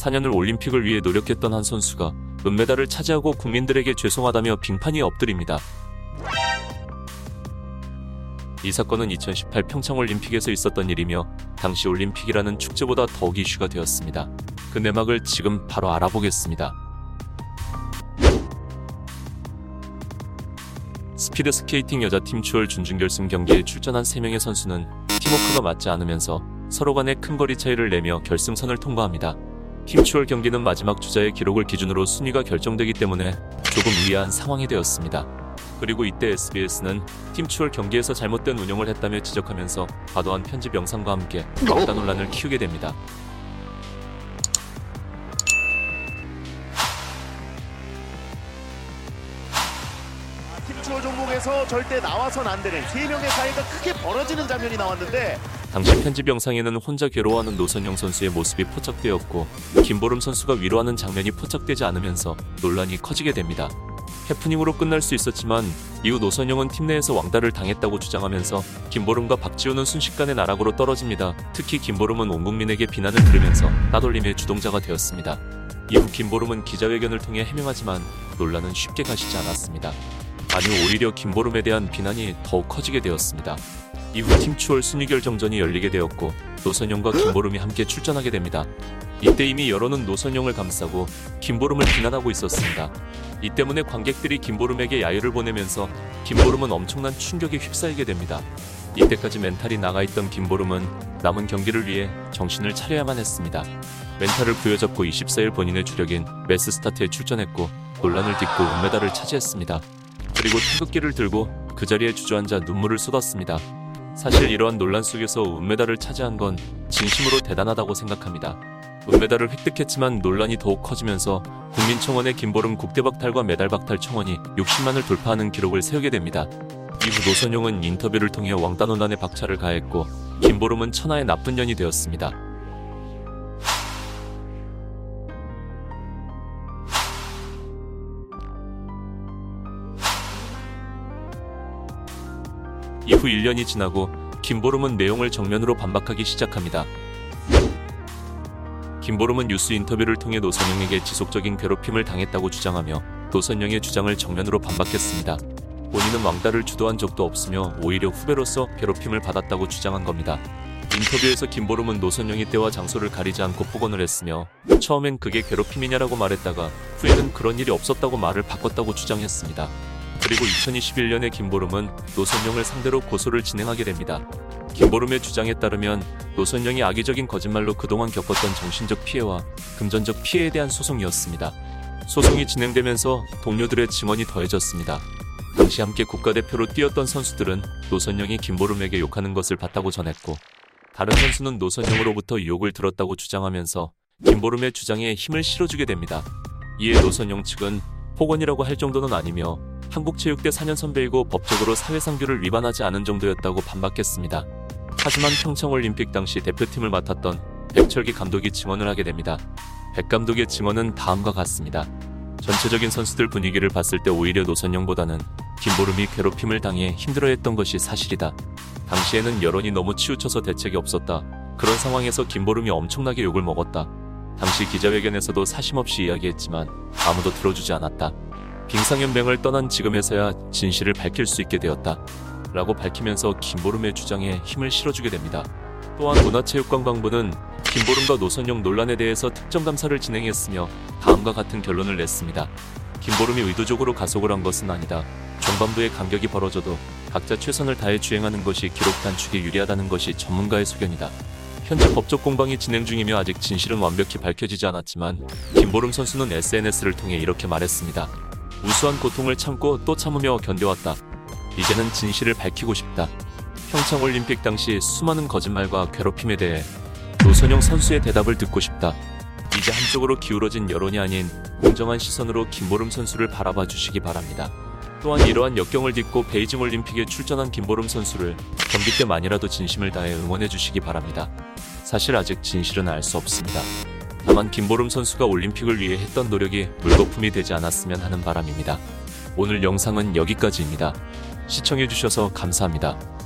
4년을 올림픽을 위해 노력했던 한 선수가 은메달을 차지하고 국민들에게 죄송하다며 빙판에 엎드립니다. 이 사건은 2018 평창올림픽에서 있었던 일이며 당시 올림픽이라는 축제보다 더욱 이슈가 되었습니다. 그 내막을 지금 바로 알아보겠습니다. 스피드 스케이팅 여자팀 추월 준준결승 경기에 출전한 3명의 선수는 팀워크가 맞지 않으면서 서로 간의 큰 거리 차이를 내며 결승선을 통과합니다. 팀 추월 경기는 마지막 주자의 기록을 기준으로 순위가 결정되기 때문에 조금 유리한 상황이 되었습니다. 그리고 이때 SBS는 팀 추월 경기에서 잘못된 운영을 했다며 지적하면서 과도한 편집 영상과 함께 왕따 논란을 키우게 됩니다. 팀 추월 종목에서 절대 나와선 안 되는 세 명의 사이가 크게 벌어지는 장면이 나왔는데 당시 편집 영상에는 혼자 괴로워하는 노선영 선수의 모습이 포착되었고 김보름 선수가 위로하는 장면이 포착되지 않으면서 논란이 커지게 됩니다. 해프닝으로 끝날 수 있었지만 이후 노선영은 팀 내에서 왕따를 당했다고 주장하면서 김보름과 박지호는 순식간에 나락으로 떨어집니다. 특히 김보름은 온 국민에게 비난을 들으면서 따돌림의 주동자가 되었습니다. 이후 김보름은 기자회견을 통해 해명하지만 논란은 쉽게 가시지 않았습니다. 아니 오히려 김보름에 대한 비난이 더욱 커지게 되었습니다. 이후 팀 추월 순위 결정전이 열리게 되었고 노선영과 김보름이 함께 출전하게 됩니다. 이때 이미 여론은 노선영을 감싸고 김보름을 비난하고 있었습니다. 이 때문에 관객들이 김보름에게 야유를 보내면서 김보름은 엄청난 충격에 휩싸이게 됩니다. 이때까지 멘탈이 나가있던 김보름은 남은 경기를 위해 정신을 차려야만 했습니다. 멘탈을 부여잡고 24일 본인의 주력인 mass start에 출전했고 논란을 딛고 은메달을 차지했습니다. 그리고 태극기를 들고 그 자리에 주저앉아 눈물을 쏟았습니다. 사실 이러한 논란 속에서 은메달을 차지한 건 진심으로 대단하다고 생각합니다. 은메달을 획득했지만 논란이 더욱 커지면서 국민청원에 김보름 국대박탈과 메달박탈 청원이 60만을 돌파하는 기록을 세우게 됩니다. 이후 노선용은 인터뷰를 통해 왕따 논란에 박차를 가했고 김보름은 천하의 나쁜 년이 되었습니다. 이후 1년이 지나고 김보름은 내용을 정면으로 반박하기 시작합니다. 김보름은 뉴스 인터뷰를 통해 노선영에게 지속적인 괴롭힘을 당했다고 주장하며 노선영의 주장을 정면으로 반박했습니다. 본인은 왕따를 주도한 적도 없으며 오히려 후배로서 괴롭힘을 받았다고 주장한 겁니다. 인터뷰에서 김보름은 노선영이 때와 장소를 가리지 않고 폭언을 했으며 처음엔 그게 괴롭힘이냐라고 말했다가 후에는 그런 일이 없었다고 말을 바꿨다고 주장했습니다. 그리고 2021년에 김보름은 노선영을 상대로 고소를 진행하게 됩니다. 김보름의 주장에 따르면 노선영이 악의적인 거짓말로 그동안 겪었던 정신적 피해와 금전적 피해에 대한 소송이었습니다. 소송이 진행되면서 동료들의 증언이 더해졌습니다. 당시 함께 국가대표로 뛰었던 선수들은 노선영이 김보름에게 욕하는 것을 봤다고 전했고 다른 선수는 노선영으로부터 유혹을 들었다고 주장하면서 김보름의 주장에 힘을 실어주게 됩니다. 이에 노선영 측은 폭언이라고 할 정도는 아니며 한국체육대 4년 선배이고 법적으로 사회상규를 위반하지 않은 정도였다고 반박했습니다. 하지만 평창올림픽 당시 대표팀을 맡았던 백철기 감독이 증언을 하게 됩니다. 백 감독의 증언은 다음과 같습니다. 전체적인 선수들 분위기를 봤을 때 오히려 노선영보다는 김보름이 괴롭힘을 당해 힘들어했던 것이 사실이다. 당시에는 여론이 너무 치우쳐서 대책이 없었다. 그런 상황에서 김보름이 엄청나게 욕을 먹었다. 당시 기자회견에서도 사심 없이 이야기했지만 아무도 들어주지 않았다. 빙상연맹을 떠난 지금에서야 진실을 밝힐 수 있게 되었다. 라고 밝히면서 김보름의 주장에 힘을 실어주게 됩니다. 또한 문화체육관광부는 김보름과 노선영 논란에 대해서 특정 감사를 진행했으며 다음과 같은 결론을 냈습니다. 김보름이 의도적으로 가속을 한 것은 아니다. 전반부에 간격이 벌어져도 각자 최선을 다해 주행하는 것이 기록 단축에 유리하다는 것이 전문가의 소견이다. 현재 법적 공방이 진행 중이며 아직 진실은 완벽히 밝혀지지 않았지만 김보름 선수는 SNS를 통해 이렇게 말했습니다. 우수한 고통을 참고 또 참으며 견뎌왔다. 이제는 진실을 밝히고 싶다. 평창올림픽 당시 수많은 거짓말과 괴롭힘에 대해 노선영 선수의 대답을 듣고 싶다. 이제 한쪽으로 기울어진 여론이 아닌 공정한 시선으로 김보름 선수를 바라봐 주시기 바랍니다. 또한 이러한 역경을 딛고 베이징 올림픽에 출전한 김보름 선수를 경기 때만이라도 진심을 다해 응원해 주시기 바랍니다. 사실 아직 진실은 알 수 없습니다. 다만 김보름 선수가 올림픽을 위해 했던 노력이 물거품이 되지 않았으면 하는 바람입니다. 오늘 영상은 여기까지입니다. 시청해주셔서 감사합니다.